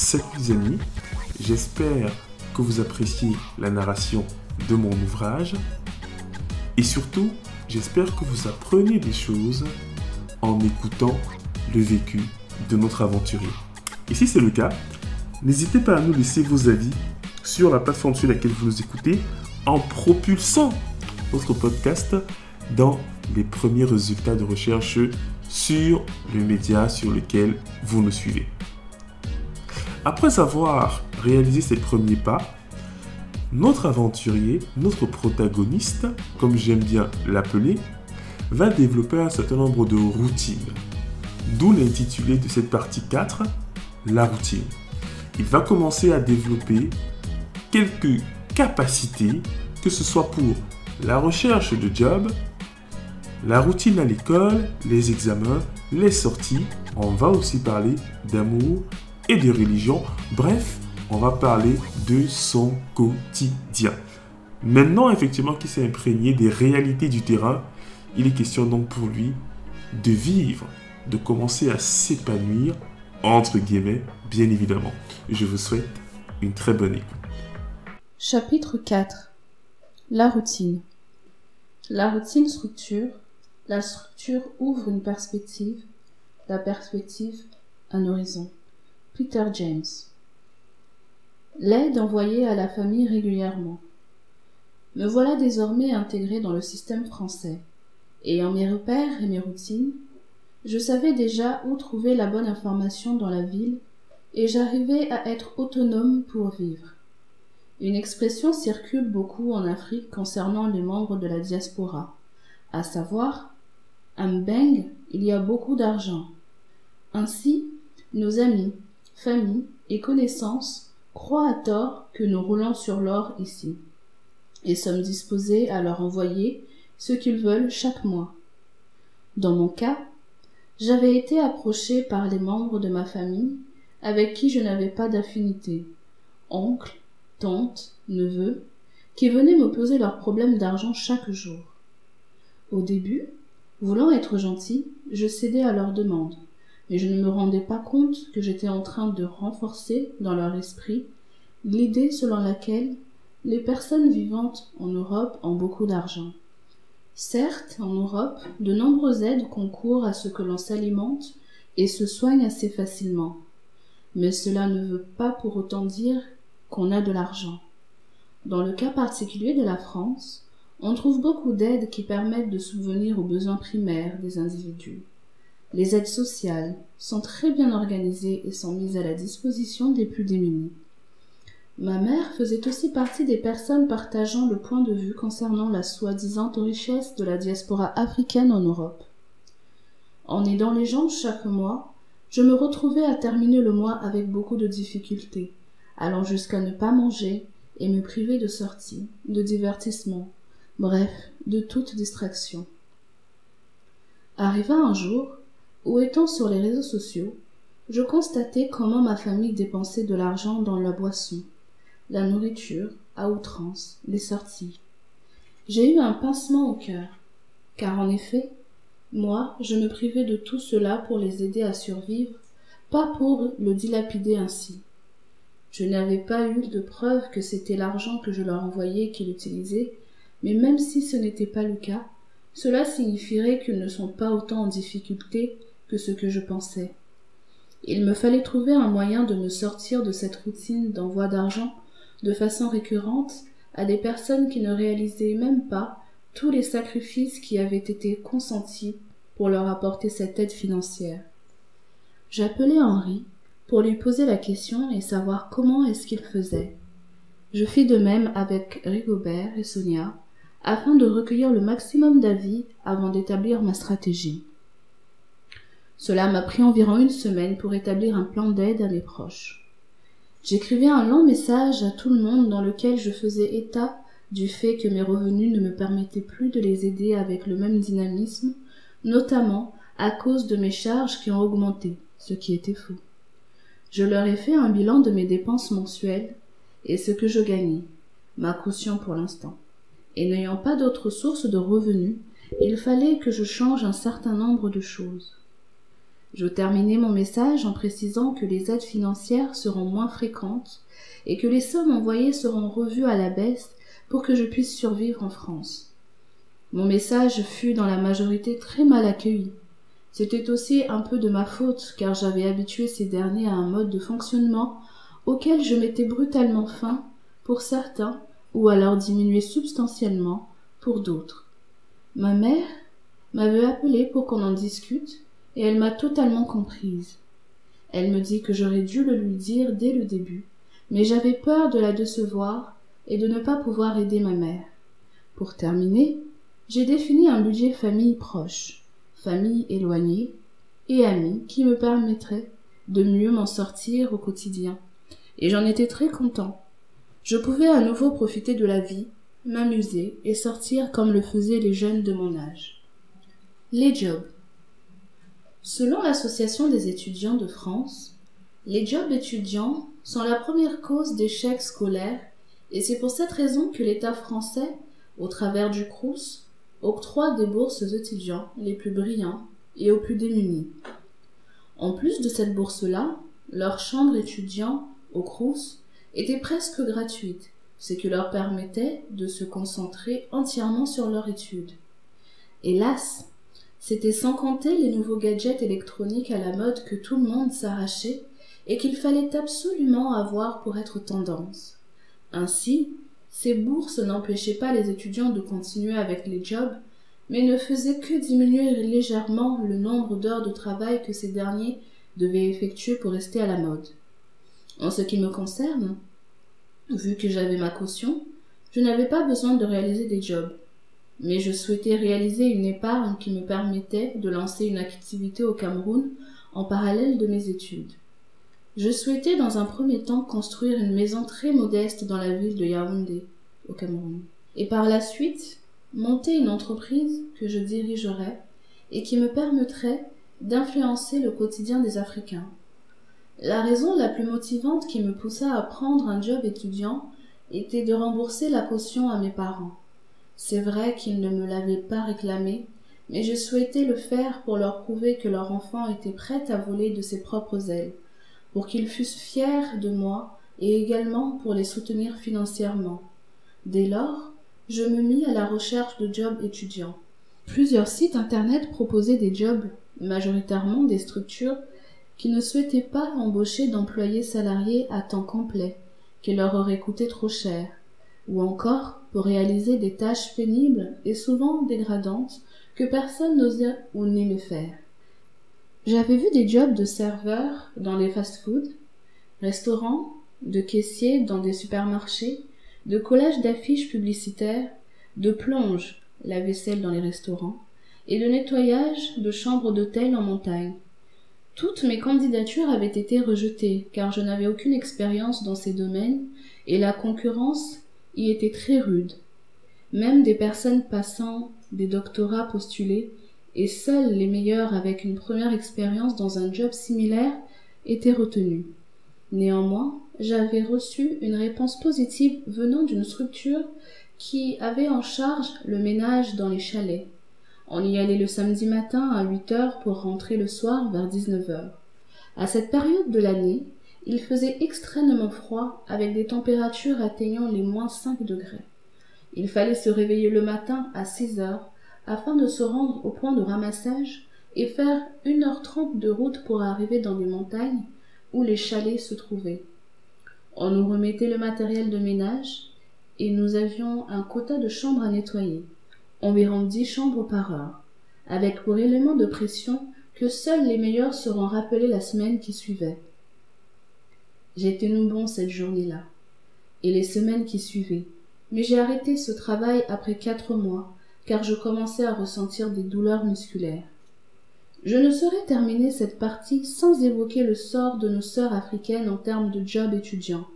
Salut amis, j'espère que vous appréciez la narration de mon ouvrage et surtout j'espère que vous apprenez des choses en écoutant le vécu de notre aventurier. Et si c'est le cas, n'hésitez pas à nous laisser vos avis sur la plateforme sur laquelle vous nous écoutez en propulsant votre podcast dans les premiers résultats de recherche sur le média sur lequel vous nous suivez. Après avoir réalisé ces premiers pas, notre aventurier, notre protagoniste, comme j'aime bien l'appeler, va développer un certain nombre de routines. D'où l'intitulé de cette partie 4, la routine. Il va commencer à développer quelques capacités, que ce soit pour la recherche de job, la routine à l'école, les examens, les sorties. On va aussi parler d'amour et de religion. Bref, on va parler de son quotidien. Maintenant, effectivement, qu'il s'est imprégné des réalités du terrain, il est question donc pour lui de vivre, de commencer à s'épanouir, entre guillemets, bien évidemment. Je vous souhaite une très bonne écoute. Chapitre 4 La routine. La routine structure, la structure ouvre une perspective, la perspective un horizon. Peter James. L'aide envoyée à la famille régulièrement. Me voilà désormais intégré dans le système français. Ayant mes repères et mes routines, je savais déjà où trouver la bonne information dans la ville et j'arrivais à être autonome pour vivre. Une expression circule beaucoup en Afrique concernant les membres de la diaspora, à savoir un bang, il y a beaucoup d'argent. Ainsi, nos amis, famille et connaissances croient à tort que nous roulons sur l'or ici, et sommes disposés à leur envoyer ce qu'ils veulent chaque mois. Dans mon cas, j'avais été approché par les membres de ma famille avec qui je n'avais pas d'affinité, oncles, tantes, neveux, qui venaient me poser leurs problèmes d'argent chaque jour. Au début, voulant être gentil, je cédais à leurs demandes mais je ne me rendais pas compte que j'étais en train de renforcer dans leur esprit l'idée selon laquelle les personnes vivantes en Europe ont beaucoup d'argent. Certes, en Europe, de nombreuses aides concourent à ce que l'on s'alimente et se soigne assez facilement. Mais cela ne veut pas pour autant dire qu'on a de l'argent. Dans le cas particulier de la France, on trouve beaucoup d'aides qui permettent de subvenir aux besoins primaires des individus. Les aides sociales sont très bien organisées et sont mises à la disposition des plus démunis. Ma mère faisait aussi partie des personnes partageant le point de vue concernant la soi-disant richesse de la diaspora africaine en Europe. En aidant les gens chaque mois, je me retrouvais à terminer le mois avec beaucoup de difficultés, allant jusqu'à ne pas manger et me priver de sorties, de divertissements, bref, de toute distraction. Arriva un jour où étant sur les réseaux sociaux, je constatais comment ma famille dépensait de l'argent dans la boisson, la nourriture, à outrance, les sorties. J'ai eu un pincement au cœur, car en effet, moi, je me privais de tout cela pour les aider à survivre, pas pour le dilapider ainsi. Je n'avais pas eu de preuve que c'était l'argent que je leur envoyais qu'ils utilisaient, mais même si ce n'était pas le cas, cela signifierait qu'ils ne sont pas autant en difficulté que ce que je pensais. Il me fallait trouver un moyen de me sortir de cette routine d'envoi d'argent de façon récurrente à des personnes qui ne réalisaient même pas tous les sacrifices qui avaient été consentis pour leur apporter cette aide financière. J'appelai Henri pour lui poser la question et savoir comment est-ce qu'il faisait. Je fis de même avec Rigobert et Sonia afin de recueillir le maximum d'avis avant d'établir ma stratégie. Cela m'a pris environ une semaine pour établir un plan d'aide à mes proches. J'écrivais un long message à tout le monde dans lequel je faisais état du fait que mes revenus ne me permettaient plus de les aider avec le même dynamisme, notamment à cause de mes charges qui ont augmenté, ce qui était faux. Je leur ai fait un bilan de mes dépenses mensuelles et ce que je gagnais, ma caution pour l'instant. Et n'ayant pas d'autre source de revenus, il fallait que je change un certain nombre de choses. Je terminai mon message en précisant que les aides financières seront moins fréquentes et que les sommes envoyées seront revues à la baisse pour que je puisse survivre en France. Mon message fut dans la majorité très mal accueilli. C'était aussi un peu de ma faute car j'avais habitué ces derniers à un mode de fonctionnement auquel je mettais brutalement fin pour certains ou alors diminué substantiellement pour d'autres. Ma mère m'avait appelé pour qu'on en discute et elle m'a totalement comprise. Elle me dit que j'aurais dû le lui dire dès le début, mais j'avais peur de la décevoir et de ne pas pouvoir aider ma mère. Pour terminer, j'ai défini un budget famille proche, famille éloignée et amis qui me permettraient de mieux m'en sortir au quotidien. Et j'en étais très content. Je pouvais à nouveau profiter de la vie, m'amuser et sortir comme le faisaient les jeunes de mon âge. Les jobs. Selon l'Association des étudiants de France, les jobs étudiants sont la première cause d'échec scolaire et c'est pour cette raison que l'État français, au travers du CRUS, octroie des bourses aux étudiants les plus brillants et aux plus démunis. En plus de cette bourse-là, leur chambre étudiant au CRUS était presque gratuite, ce qui leur permettait de se concentrer entièrement sur leur étude. Hélas, c'était sans compter les nouveaux gadgets électroniques à la mode que tout le monde s'arrachait et qu'il fallait absolument avoir pour être tendance. Ainsi, ces bourses n'empêchaient pas les étudiants de continuer avec les jobs, mais ne faisaient que diminuer légèrement le nombre d'heures de travail que ces derniers devaient effectuer pour rester à la mode. En ce qui me concerne, vu que j'avais ma caution, je n'avais pas besoin de réaliser des jobs mais je souhaitais réaliser une épargne qui me permettait de lancer une activité au Cameroun en parallèle de mes études. Je souhaitais dans un premier temps construire une maison très modeste dans la ville de Yaoundé, au Cameroun, et par la suite monter une entreprise que je dirigerais et qui me permettrait d'influencer le quotidien des Africains. La raison la plus motivante qui me poussa à prendre un job étudiant était de rembourser la caution à mes parents. C'est vrai qu'ils ne me l'avaient pas réclamé, mais je souhaitais le faire pour leur prouver que leur enfant était prêt à voler de ses propres ailes, pour qu'ils fussent fiers de moi et également pour les soutenir financièrement. Dès lors, je me mis à la recherche de jobs étudiants. Plusieurs sites internet proposaient des jobs, majoritairement des structures qui ne souhaitaient pas embaucher d'employés salariés à temps complet, qui leur auraient coûté trop cher, ou encore pour réaliser des tâches pénibles et souvent dégradantes que personne n'osait ou n'aimait faire. J'avais vu des jobs de serveur dans les fast-foods, restaurants, de caissier dans des supermarchés, de collage d'affiches publicitaires, de plonge, la vaisselle dans les restaurants, et de nettoyage de chambres d'hôtel en montagne. Toutes mes candidatures avaient été rejetées car je n'avais aucune expérience dans ces domaines et la concurrence y était très rude. Même des personnes passant des doctorats postulés et seuls les meilleurs avec une première expérience dans un job similaire étaient retenus. Néanmoins, j'avais reçu une réponse positive venant d'une structure qui avait en charge le ménage dans les chalets. On y allait le samedi matin à 8 heures pour rentrer le soir vers 19 heures. À cette période de l'année, il faisait extrêmement froid avec des températures atteignant les moins cinq degrés. Il fallait se réveiller le matin à six heures afin de se rendre au point de ramassage et faire une heure trente de route pour arriver dans les montagnes où les chalets se trouvaient. On nous remettait le matériel de ménage et nous avions un quota de chambres à nettoyer, environ dix chambres par heure, avec pour élément de pression que seuls les meilleurs seront rappelés la semaine qui suivait. J'ai tenu bon cette journée-là, et les semaines qui suivaient, mais j'ai arrêté ce travail après quatre mois, car je commençais à ressentir des douleurs musculaires. Je ne saurais terminer cette partie sans évoquer le sort de nos sœurs africaines en termes de job étudiant.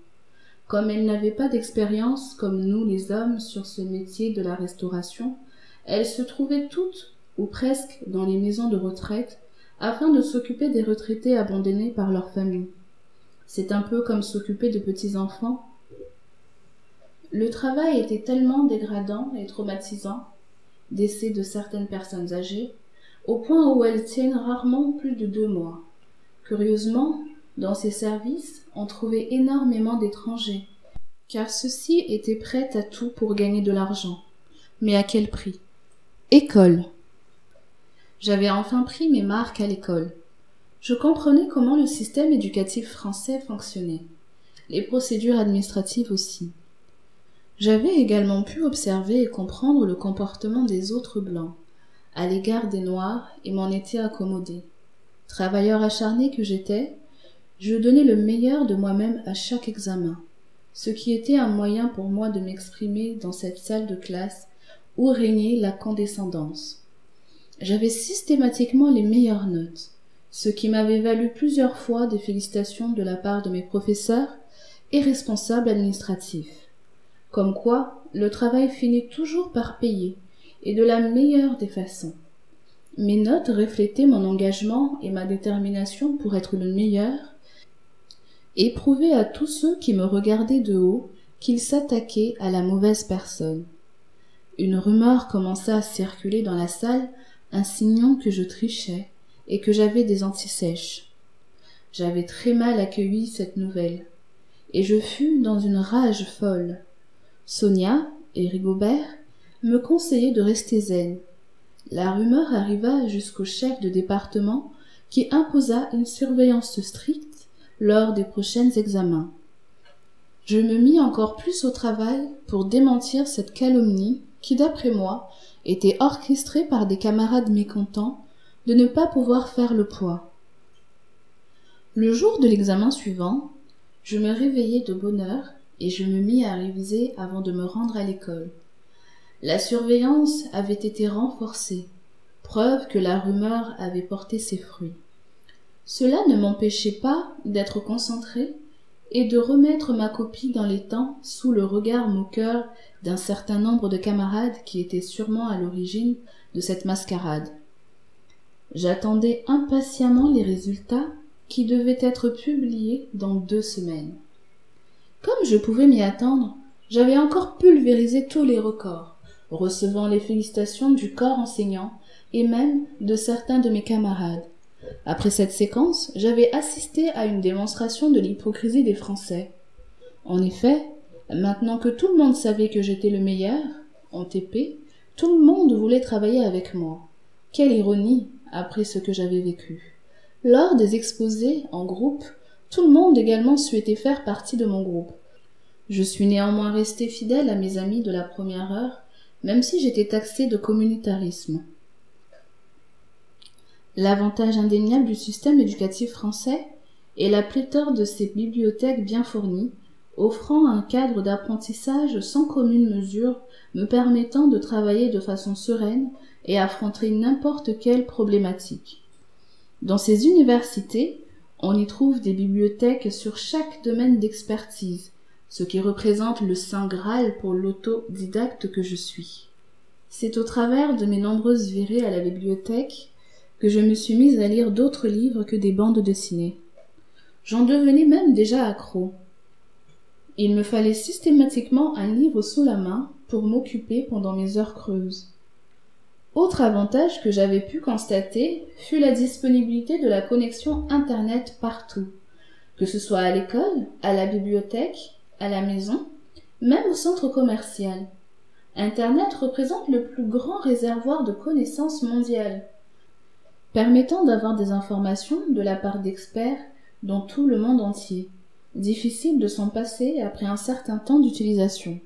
Comme elles n'avaient pas d'expérience, comme nous les hommes, sur ce métier de la restauration, elles se trouvaient toutes, ou presque, dans les maisons de retraite, afin de s'occuper des retraités abandonnés par leurs familles. C'est un peu comme s'occuper de petits enfants. Le travail était tellement dégradant et traumatisant, décès de certaines personnes âgées, au point où elles tiennent rarement plus de deux mois. Curieusement, dans ces services, on trouvait énormément d'étrangers, car ceux-ci étaient prêts à tout pour gagner de l'argent. Mais à quel prix? École. J'avais enfin pris mes marques à l'école. Je comprenais comment le système éducatif français fonctionnait, les procédures administratives aussi. J'avais également pu observer et comprendre le comportement des autres blancs à l'égard des noirs et m'en étais accommodé. Travailleur acharné que j'étais, je donnais le meilleur de moi-même à chaque examen, ce qui était un moyen pour moi de m'exprimer dans cette salle de classe où régnait la condescendance. J'avais systématiquement les meilleures notes, ce qui m'avait valu plusieurs fois des félicitations de la part de mes professeurs et responsables administratifs. Comme quoi, le travail finit toujours par payer, et de la meilleure des façons. Mes notes reflétaient mon engagement et ma détermination pour être le meilleur, et prouvaient à tous ceux qui me regardaient de haut qu'ils s'attaquaient à la mauvaise personne. Une rumeur commença à circuler dans la salle, insinuant que je trichais et que j'avais des antisèches. J'avais très mal accueilli cette nouvelle, et je fus dans une rage folle. Sonia et Rigobert me conseillaient de rester zen. La rumeur arriva jusqu'au chef de département qui imposa une surveillance stricte lors des prochains examens. Je me mis encore plus au travail pour démentir cette calomnie qui, d'après moi, était orchestrée par des camarades mécontents de ne pas pouvoir faire le poids. Le jour de l'examen suivant, je me réveillai de bonne heure et je me mis à réviser avant de me rendre à l'école. La surveillance avait été renforcée, preuve que la rumeur avait porté ses fruits. Cela ne m'empêchait pas d'être concentré et de remettre ma copie dans les temps sous le regard moqueur d'un certain nombre de camarades qui étaient sûrement à l'origine de cette mascarade. J'attendais impatiemment les résultats qui devaient être publiés dans deux semaines. Comme je pouvais m'y attendre, j'avais encore pulvérisé tous les records, recevant les félicitations du corps enseignant et même de certains de mes camarades. Après cette séquence, j'avais assisté à une démonstration de l'hypocrisie des Français. En effet, maintenant que tout le monde savait que j'étais le meilleur, en TP, tout le monde voulait travailler avec moi. Quelle ironie, après ce que j'avais vécu. Lors des exposés en groupe, tout le monde également souhaitait faire partie de mon groupe. Je suis néanmoins resté fidèle à mes amis de la première heure, même si j'étais taxé de communautarisme. L'avantage indéniable du système éducatif français est la pléthore de ses bibliothèques bien fournies, offrant un cadre d'apprentissage sans commune mesure, me permettant de travailler de façon sereine et affronter n'importe quelle problématique. Dans ces universités, on y trouve des bibliothèques sur chaque domaine d'expertise, ce qui représente le saint graal pour l'autodidacte que je suis. C'est au travers de mes nombreuses virées à la bibliothèque que je me suis mise à lire d'autres livres que des bandes dessinées. J'en devenais même déjà accro. Il me fallait systématiquement un livre sous la main pour m'occuper pendant mes heures creuses. Autre avantage que j'avais pu constater fut la disponibilité de la connexion Internet partout, que ce soit à l'école, à la bibliothèque, à la maison, même au centre commercial. Internet représente le plus grand réservoir de connaissances mondiales permettant d'avoir des informations de la part d'experts dans tout le monde entier. Difficile de s'en passer après un certain temps d'utilisation.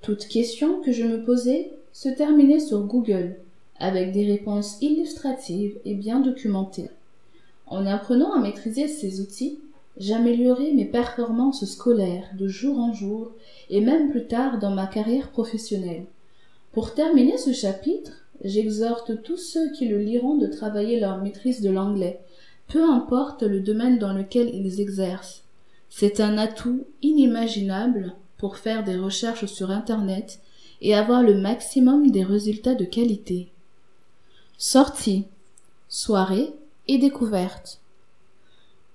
Toute question que je me posais se terminait sur Google, avec des réponses illustratives et bien documentées. En apprenant à maîtriser ces outils, j'améliorais mes performances scolaires de jour en jour et même plus tard dans ma carrière professionnelle. Pour terminer ce chapitre, j'exhorte tous ceux qui le liront de travailler leur maîtrise de l'anglais, peu importe le domaine dans lequel ils exercent. C'est un atout inimaginable pour faire des recherches sur Internet et avoir le maximum des résultats de qualité. Sortie, soirée et découverte.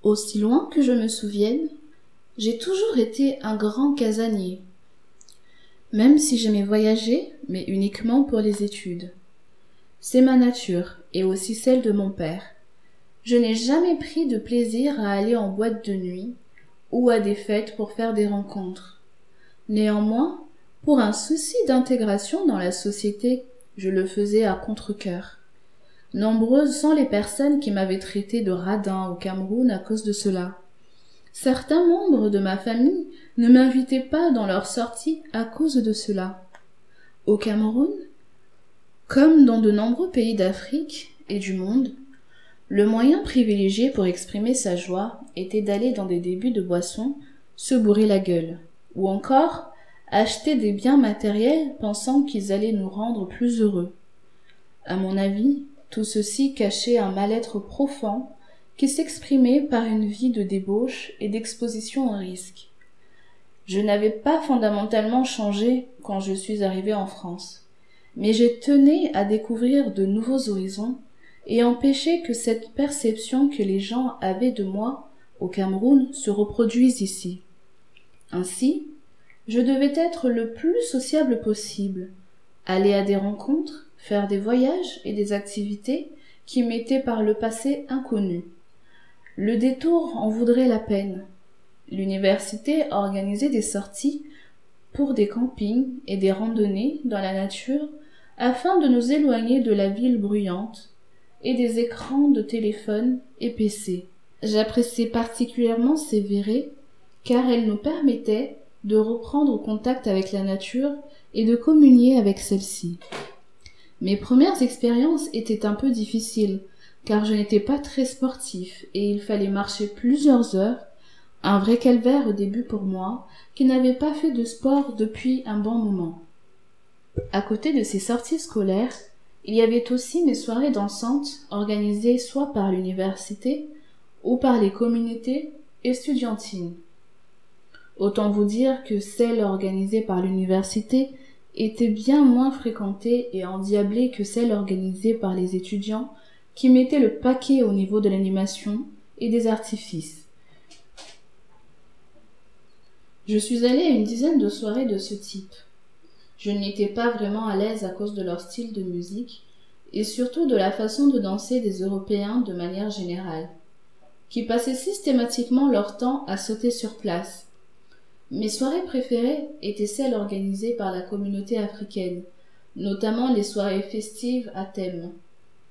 Aussi loin que je me souvienne, j'ai toujours été un grand casanier. Même si j'aimais voyager, mais uniquement pour les études. C'est ma nature, et aussi celle de mon père. Je n'ai jamais pris de plaisir à aller en boîte de nuit ou à des fêtes pour faire des rencontres. Néanmoins, pour un souci d'intégration dans la société, je le faisais à contre-cœur. Nombreuses sont les personnes qui m'avaient traité de radin au Cameroun à cause de cela. Certains membres de ma famille ne m'invitaient pas dans leurs sorties à cause de cela. Au Cameroun, comme dans de nombreux pays d'Afrique et du monde, le moyen privilégié pour exprimer sa joie était d'aller dans des débuts de boissons, se bourrer la gueule, ou encore acheter des biens matériels pensant qu'ils allaient nous rendre plus heureux. À mon avis, tout ceci cachait un mal-être profond qui s'exprimait par une vie de débauche et d'exposition au risque. Je n'avais pas fondamentalement changé quand je suis arrivé en France, mais j'ai tenu à découvrir de nouveaux horizons et empêcher que cette perception que les gens avaient de moi au Cameroun se reproduise ici. Ainsi, je devais être le plus sociable possible, aller à des rencontres, faire des voyages et des activités qui m'étaient par le passé inconnues. Le détour en voudrait la peine. L'université organisait des sorties pour des campings et des randonnées dans la nature afin de nous éloigner de la ville bruyante et des écrans de téléphone et PC. J'appréciais particulièrement ces virées car elles nous permettaient de reprendre contact avec la nature et de communier avec celle-ci. Mes premières expériences étaient un peu difficiles car je n'étais pas très sportif et il fallait marcher plusieurs heures, un vrai calvaire au début pour moi qui n'avais pas fait de sport depuis un bon moment. À côté de ces sorties scolaires, il y avait aussi mes soirées dansantes organisées soit par l'université ou par les communautés estudiantines. Autant vous dire que celles organisées par l'université étaient bien moins fréquentées et endiablées que celles organisées par les étudiants qui mettaient le paquet au niveau de l'animation et des artifices. Je suis allée à une dizaine de soirées de ce type. Je n'étais pas vraiment à l'aise à cause de leur style de musique et surtout de la façon de danser des Européens de manière générale, qui passaient systématiquement leur temps à sauter sur place. Mes soirées préférées étaient celles organisées par la communauté africaine, notamment les soirées festives à thème.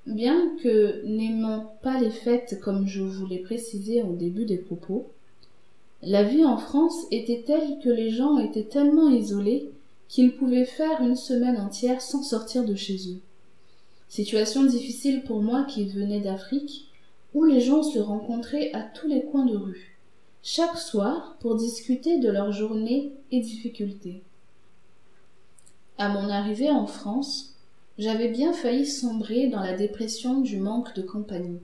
Bien que n'aimant pas les fêtes comme je vous l'ai précisé au début des propos, la vie en France était telle que les gens étaient tellement isolés qu'ils pouvaient faire une semaine entière sans sortir de chez eux. Situation difficile pour moi qui venais d'Afrique, où les gens se rencontraient à tous les coins de rue, chaque soir pour discuter de leurs journées et difficultés. À mon arrivée en France, j'avais bien failli sombrer dans la dépression du manque de compagnie.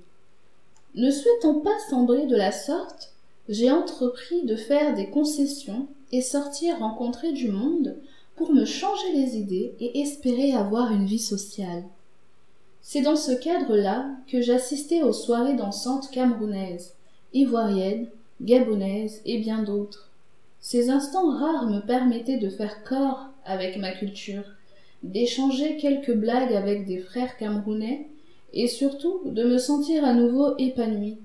Ne souhaitant pas sombrer de la sorte, j'ai entrepris de faire des concessions et sortir rencontrer du monde pour me changer les idées et espérer avoir une vie sociale. C'est dans ce cadre-là que j'assistais aux soirées dansantes camerounaises, ivoiriennes, gabonaises et bien d'autres. Ces instants rares me permettaient de faire corps avec ma culture, d'échanger quelques blagues avec des frères camerounais et surtout de me sentir à nouveau épanoui.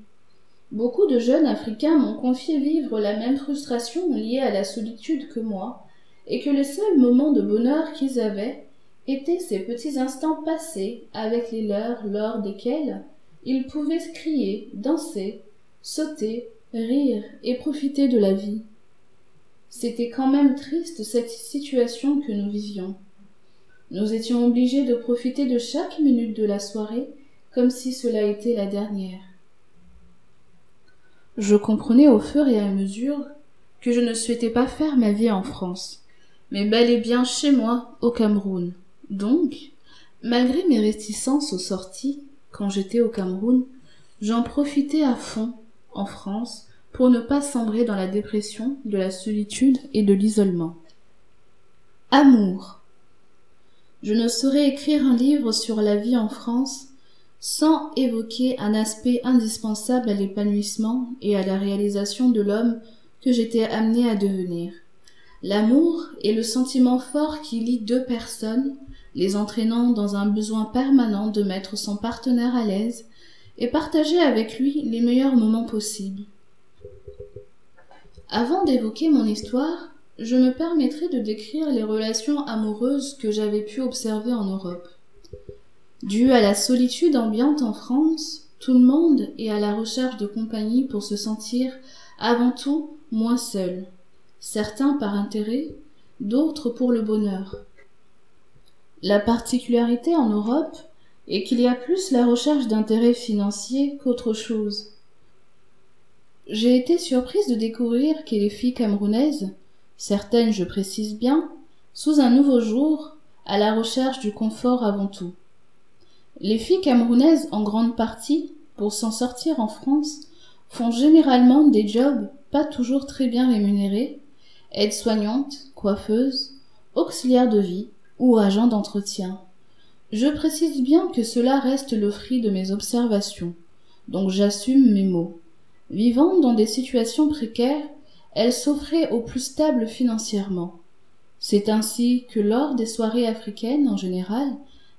Beaucoup de jeunes Africains m'ont confié vivre la même frustration liée à la solitude que moi, et que les seuls moments de bonheur qu'ils avaient étaient ces petits instants passés avec les leurs lors desquels ils pouvaient crier, danser, sauter, rire et profiter de la vie. C'était quand même triste cette situation que nous vivions. Nous étions obligés de profiter de chaque minute de la soirée comme si cela était la dernière. Je comprenais au fur et à mesure que je ne souhaitais pas faire ma vie en France, mais bel et bien chez moi, au Cameroun. Donc, malgré mes réticences aux sorties, quand j'étais au Cameroun, j'en profitais à fond, en France, pour ne pas sombrer dans la dépression, de la solitude et de l'isolement. Amour. Je ne saurais écrire un livre sur la vie en France sans évoquer un aspect indispensable à l'épanouissement et à la réalisation de l'homme que j'étais amené à devenir. L'amour est le sentiment fort qui lie deux personnes, les entraînant dans un besoin permanent de mettre son partenaire à l'aise et partager avec lui les meilleurs moments possibles. Avant d'évoquer mon histoire, je me permettrai de décrire les relations amoureuses que j'avais pu observer en Europe. Dû à la solitude ambiante en France, tout le monde est à la recherche de compagnie pour se sentir, avant tout, moins seul. Certains par intérêt, d'autres pour le bonheur. La particularité en Europe est qu'il y a plus la recherche d'intérêts financiers qu'autre chose. J'ai été surprise de découvrir que les filles camerounaises, certaines je précise bien, sous un nouveau jour, à la recherche du confort avant tout. Les filles camerounaises, en grande partie, pour s'en sortir en France, font généralement des jobs pas toujours très bien rémunérés, aides-soignantes, coiffeuses, auxiliaires de vie ou agents d'entretien. Je précise bien que cela reste le fruit de mes observations, donc j'assume mes mots. Vivant dans des situations précaires, elles s'offraient au plus stable financièrement. C'est ainsi que lors des soirées africaines en général,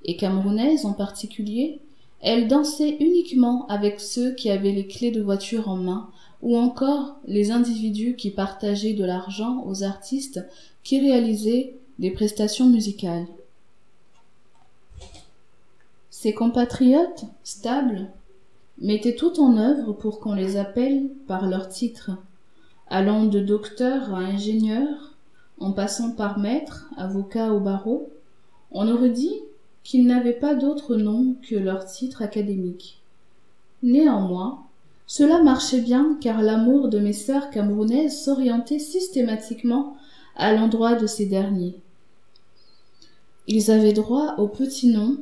et camerounaises en particulier, elles dansaient uniquement avec ceux qui avaient les clés de voiture en main, ou encore les individus qui partageaient de l'argent aux artistes qui réalisaient des prestations musicales. Ses compatriotes, stables, mettaient tout en œuvre pour qu'on les appelle par leur titre, allant de docteur à ingénieur, en passant par maître, avocat au barreau, on aurait dit qu'ils n'avaient pas d'autre nom que leur titre académique. Néanmoins, cela marchait bien car l'amour de mes sœurs camerounaises s'orientait systématiquement à l'endroit de ces derniers. Ils avaient droit au petit nom,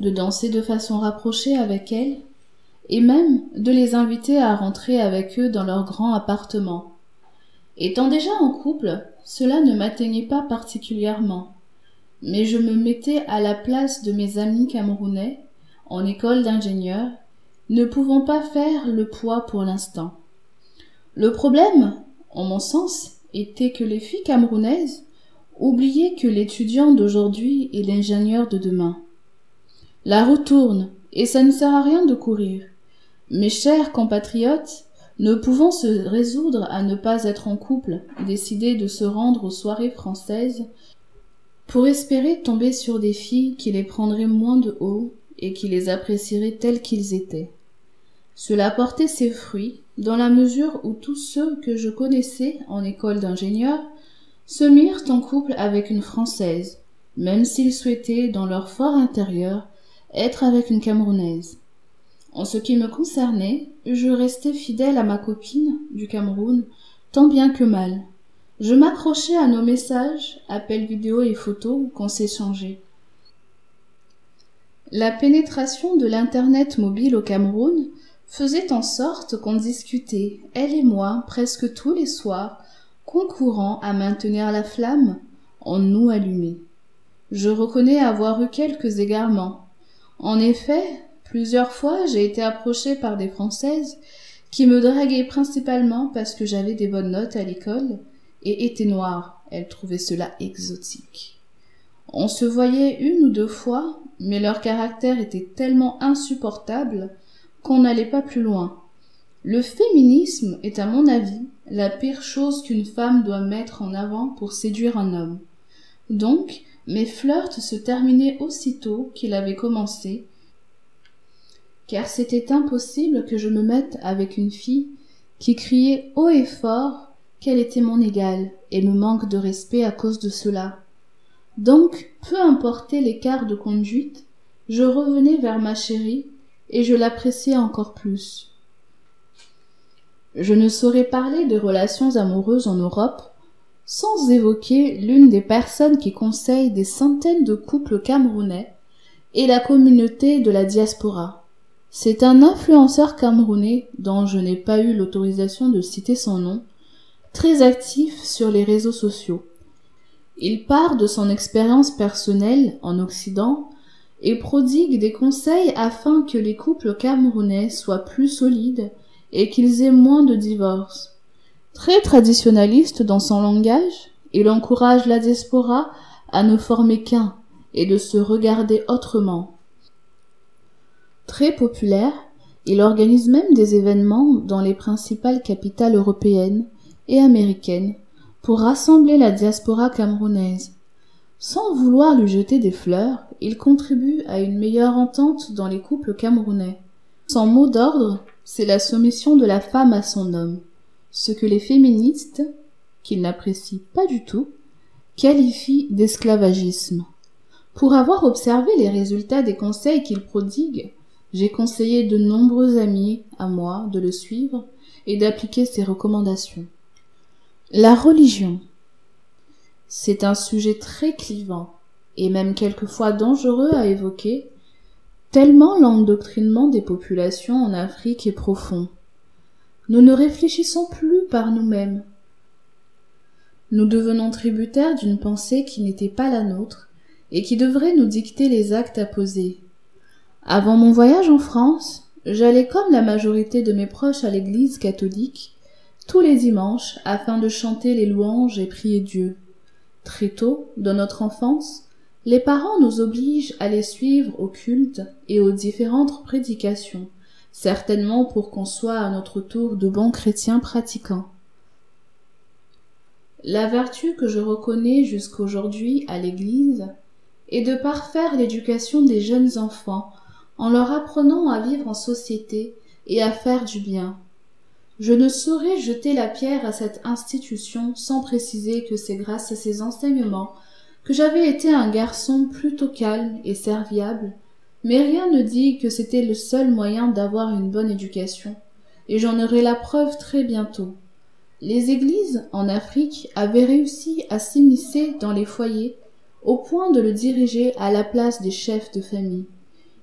de danser de façon rapprochée avec elles, et même de les inviter à rentrer avec eux dans leur grand appartement. Étant déjà en couple, cela ne m'atteignait pas particulièrement mais je me mettais à la place de mes amis camerounais, en école d'ingénieur, ne pouvant pas faire le poids pour l'instant. Le problème, en mon sens, était que les filles camerounaises oubliaient que l'étudiant d'aujourd'hui est l'ingénieur de demain. La roue tourne, et ça ne sert à rien de courir. Mes chers compatriotes, ne pouvant se résoudre à ne pas être en couple, décidés de se rendre aux soirées françaises, pour espérer tomber sur des filles qui les prendraient moins de haut et qui les apprécieraient tels qu'ils étaient. Cela portait ses fruits dans la mesure où tous ceux que je connaissais en école d'ingénieur se mirent en couple avec une Française, même s'ils souhaitaient dans leur fort intérieur être avec une Camerounaise. En ce qui me concernait, je restais fidèle à ma copine du Cameroun, tant bien que mal, je m'accrochais à nos messages, appels vidéo et photos qu'on s'échangeait. La pénétration de l'Internet mobile au Cameroun faisait en sorte qu'on discutait, elle et moi, presque tous les soirs, concourant à maintenir la flamme en nous allumée. Je reconnais avoir eu quelques égarements. En effet, plusieurs fois j'ai été approchée par des Françaises qui me draguaient principalement parce que j'avais des bonnes notes à l'école et était noire. Elle trouvait cela exotique. On se voyait une ou deux fois, mais leur caractère était tellement insupportable qu'on n'allait pas plus loin. Le féminisme est, à mon avis, la pire chose qu'une femme doit mettre en avant pour séduire un homme. Donc, mes flirts se terminaient aussitôt qu'il avait commencé, car c'était impossible que je me mette avec une fille qui criait haut et fort qu'elle était mon égale et me manque de respect à cause de cela. Donc, peu importait l'écart de conduite, je revenais vers ma chérie et je l'appréciais encore plus. Je ne saurais parler de relations amoureuses en Europe sans évoquer l'une des personnes qui conseille des centaines de couples camerounais et la communauté de la diaspora. C'est un influenceur camerounais dont je n'ai pas eu l'autorisation de citer son nom, très actif sur les réseaux sociaux. Il part de son expérience personnelle en Occident et prodigue des conseils afin que les couples camerounais soient plus solides et qu'ils aient moins de divorces. Très traditionnaliste dans son langage, il encourage la diaspora à ne former qu'un et de se regarder autrement. Très populaire, il organise même des événements dans les principales capitales européennes et américaines pour rassembler la diaspora camerounaise. Sans vouloir lui jeter des fleurs, il contribue à une meilleure entente dans les couples camerounais. Son mot d'ordre, c'est la soumission de la femme à son homme, ce que les féministes, qu'il n'apprécient pas du tout, qualifient d'esclavagisme. Pour avoir observé les résultats des conseils qu'il prodigue, j'ai conseillé de nombreux amis à moi de le suivre et d'appliquer ses recommandations. La religion. C'est un sujet très clivant et même quelquefois dangereux à évoquer, tellement l'endoctrinement des populations en Afrique est profond. Nous ne réfléchissons plus par nous-mêmes. Nous devenons tributaires d'une pensée qui n'était pas la nôtre et qui devrait nous dicter les actes à poser. Avant mon voyage en France, j'allais comme la majorité de mes proches à l'église catholique tous les dimanches afin de chanter les louanges et prier Dieu. Très tôt, dans notre enfance, les parents nous obligent à les suivre au culte et aux différentes prédications, certainement pour qu'on soit à notre tour de bons chrétiens pratiquants. La vertu que je reconnais jusqu'aujourd'hui à l'Église est de parfaire l'éducation des jeunes enfants en leur apprenant à vivre en société et à faire du bien. Je ne saurais jeter la pierre à cette institution sans préciser que c'est grâce à ces enseignements que j'avais été un garçon plutôt calme et serviable, mais rien ne dit que c'était le seul moyen d'avoir une bonne éducation, et j'en aurai la preuve très bientôt. Les églises en Afrique avaient réussi à s'immiscer dans les foyers au point de le diriger à la place des chefs de famille.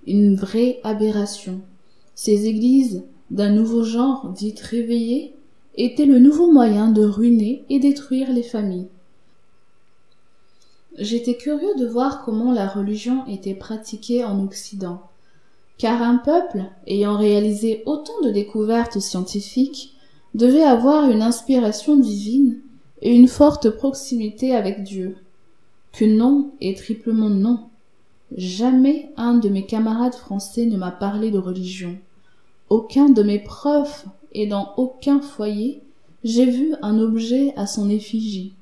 Une vraie aberration. Ces églises, d'un nouveau genre dites réveillées, étaient le nouveau moyen de ruiner et détruire les familles. J'étais curieux de voir comment la religion était pratiquée en Occident, car un peuple ayant réalisé autant de découvertes scientifiques devait avoir une inspiration divine et une forte proximité avec Dieu. Que non et triplement non. Jamais un de mes camarades français ne m'a parlé de religion. Aucun de mes profs et dans aucun foyer j'ai vu un objet à son effigie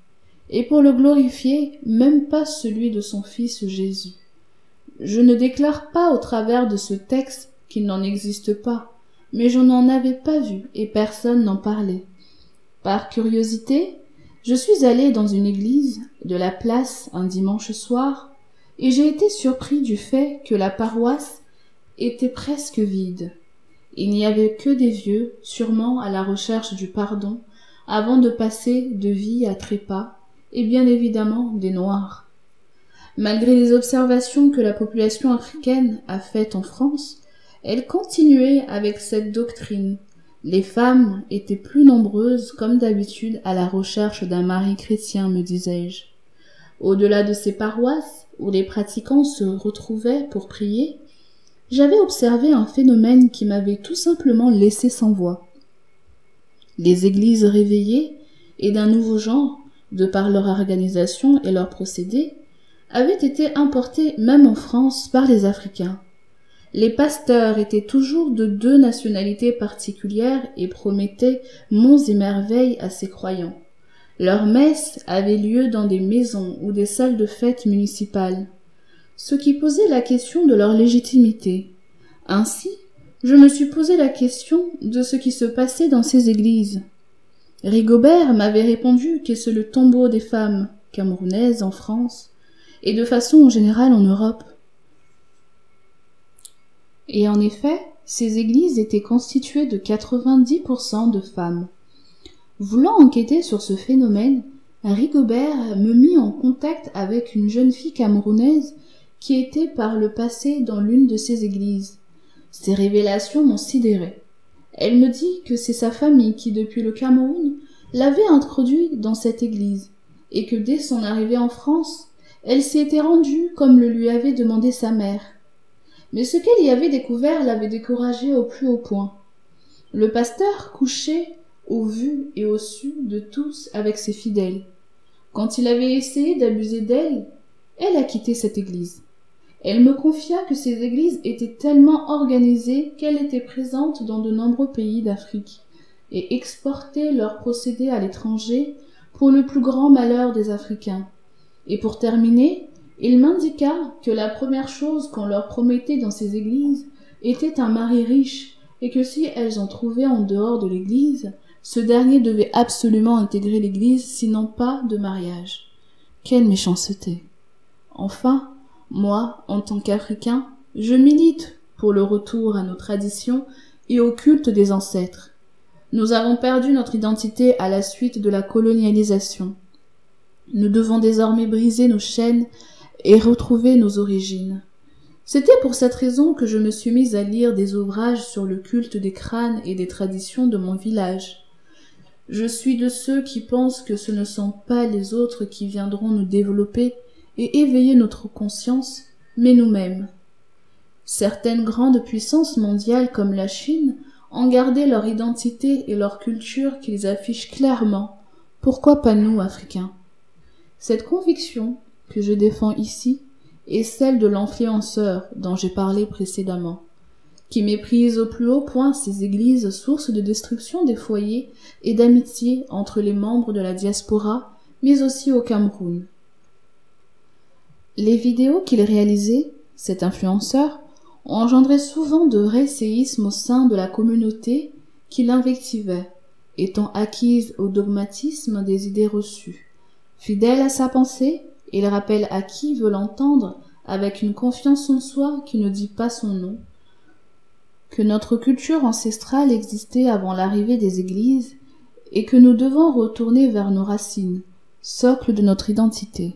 et pour le glorifier, même pas celui de son Fils Jésus. Je ne déclare pas au travers de ce texte qu'il n'en existe pas, mais je n'en avais pas vu et personne n'en parlait. Par curiosité, je suis allé dans une église de la place un dimanche soir, et j'ai été surpris du fait que la paroisse était presque vide. Il n'y avait que des vieux, sûrement à la recherche du pardon, avant de passer de vie à trépas et bien évidemment des Noirs. Malgré les observations que la population africaine a faites en France, elle continuait avec cette doctrine. Les femmes étaient plus nombreuses, comme d'habitude, à la recherche d'un mari chrétien, me disais-je. Au-delà de ces paroisses, où les pratiquants se retrouvaient pour prier, j'avais observé un phénomène qui m'avait tout simplement laissé sans voix. Les églises réveillées et d'un nouveau genre de par leur organisation et leurs procédés, avaient été importés même en France par les Africains. Les pasteurs étaient toujours de deux nationalités particulières et promettaient monts et merveilles à ses croyants. Leurs messes avaient lieu dans des maisons ou des salles de fête municipales, ce qui posait la question de leur légitimité. Ainsi, je me suis posé la question de ce qui se passait dans ces églises. Rigobert m'avait répondu que c'est le tombeau des femmes camerounaises en France et de façon générale en Europe. Et en effet, ces églises étaient constituées de 90% de femmes. Voulant enquêter sur ce phénomène, Rigobert me mit en contact avec une jeune fille camerounaise qui était par le passé dans l'une de ces églises. Ces révélations m'ont sidéré. Elle me dit que c'est sa famille qui, depuis le Cameroun, l'avait introduit dans cette église, et que dès son arrivée en France, elle s'y était rendue comme le lui avait demandé sa mère. Mais ce qu'elle y avait découvert l'avait découragée au plus haut point. Le pasteur couchait au vu et au su de tous avec ses fidèles. Quand il avait essayé d'abuser d'elle, elle a quitté cette église. Elle me confia que ces églises étaient tellement organisées qu'elles étaient présentes dans de nombreux pays d'Afrique et exportaient leurs procédés à l'étranger pour le plus grand malheur des Africains. Et pour terminer, il m'indiqua que la première chose qu'on leur promettait dans ces églises était un mari riche et que si elles en trouvaient en dehors de l'église, ce dernier devait absolument intégrer l'église sinon pas de mariage. Quelle méchanceté. Enfin, moi, en tant qu'Africain, je milite pour le retour à nos traditions et au culte des ancêtres. Nous avons perdu notre identité à la suite de la colonialisation. Nous devons désormais briser nos chaînes et retrouver nos origines. C'était pour cette raison que je me suis mise à lire des ouvrages sur le culte des crânes et des traditions de mon village. Je suis de ceux qui pensent que ce ne sont pas les autres qui viendront nous développer et éveiller notre conscience, mais nous-mêmes. Certaines grandes puissances mondiales comme la Chine ont gardé leur identité et leur culture qu'ils affichent clairement. Pourquoi pas nous, Africains? Cette conviction que je défends ici est celle de l'influenceur dont j'ai parlé précédemment, qui méprise au plus haut point ces églises sources de destruction des foyers et d'amitié entre les membres de la diaspora, mais aussi au Cameroun. Les vidéos qu'il réalisait, cet influenceur, ont souvent de vrais séismes au sein de la communauté qui l'invectivait, étant acquise au dogmatisme des idées reçues. Fidèle à sa pensée, il rappelle à qui veut l'entendre, avec une confiance en soi qui ne dit pas son nom, que notre culture ancestrale existait avant l'arrivée des églises et que nous devons retourner vers nos racines, socle de notre identité.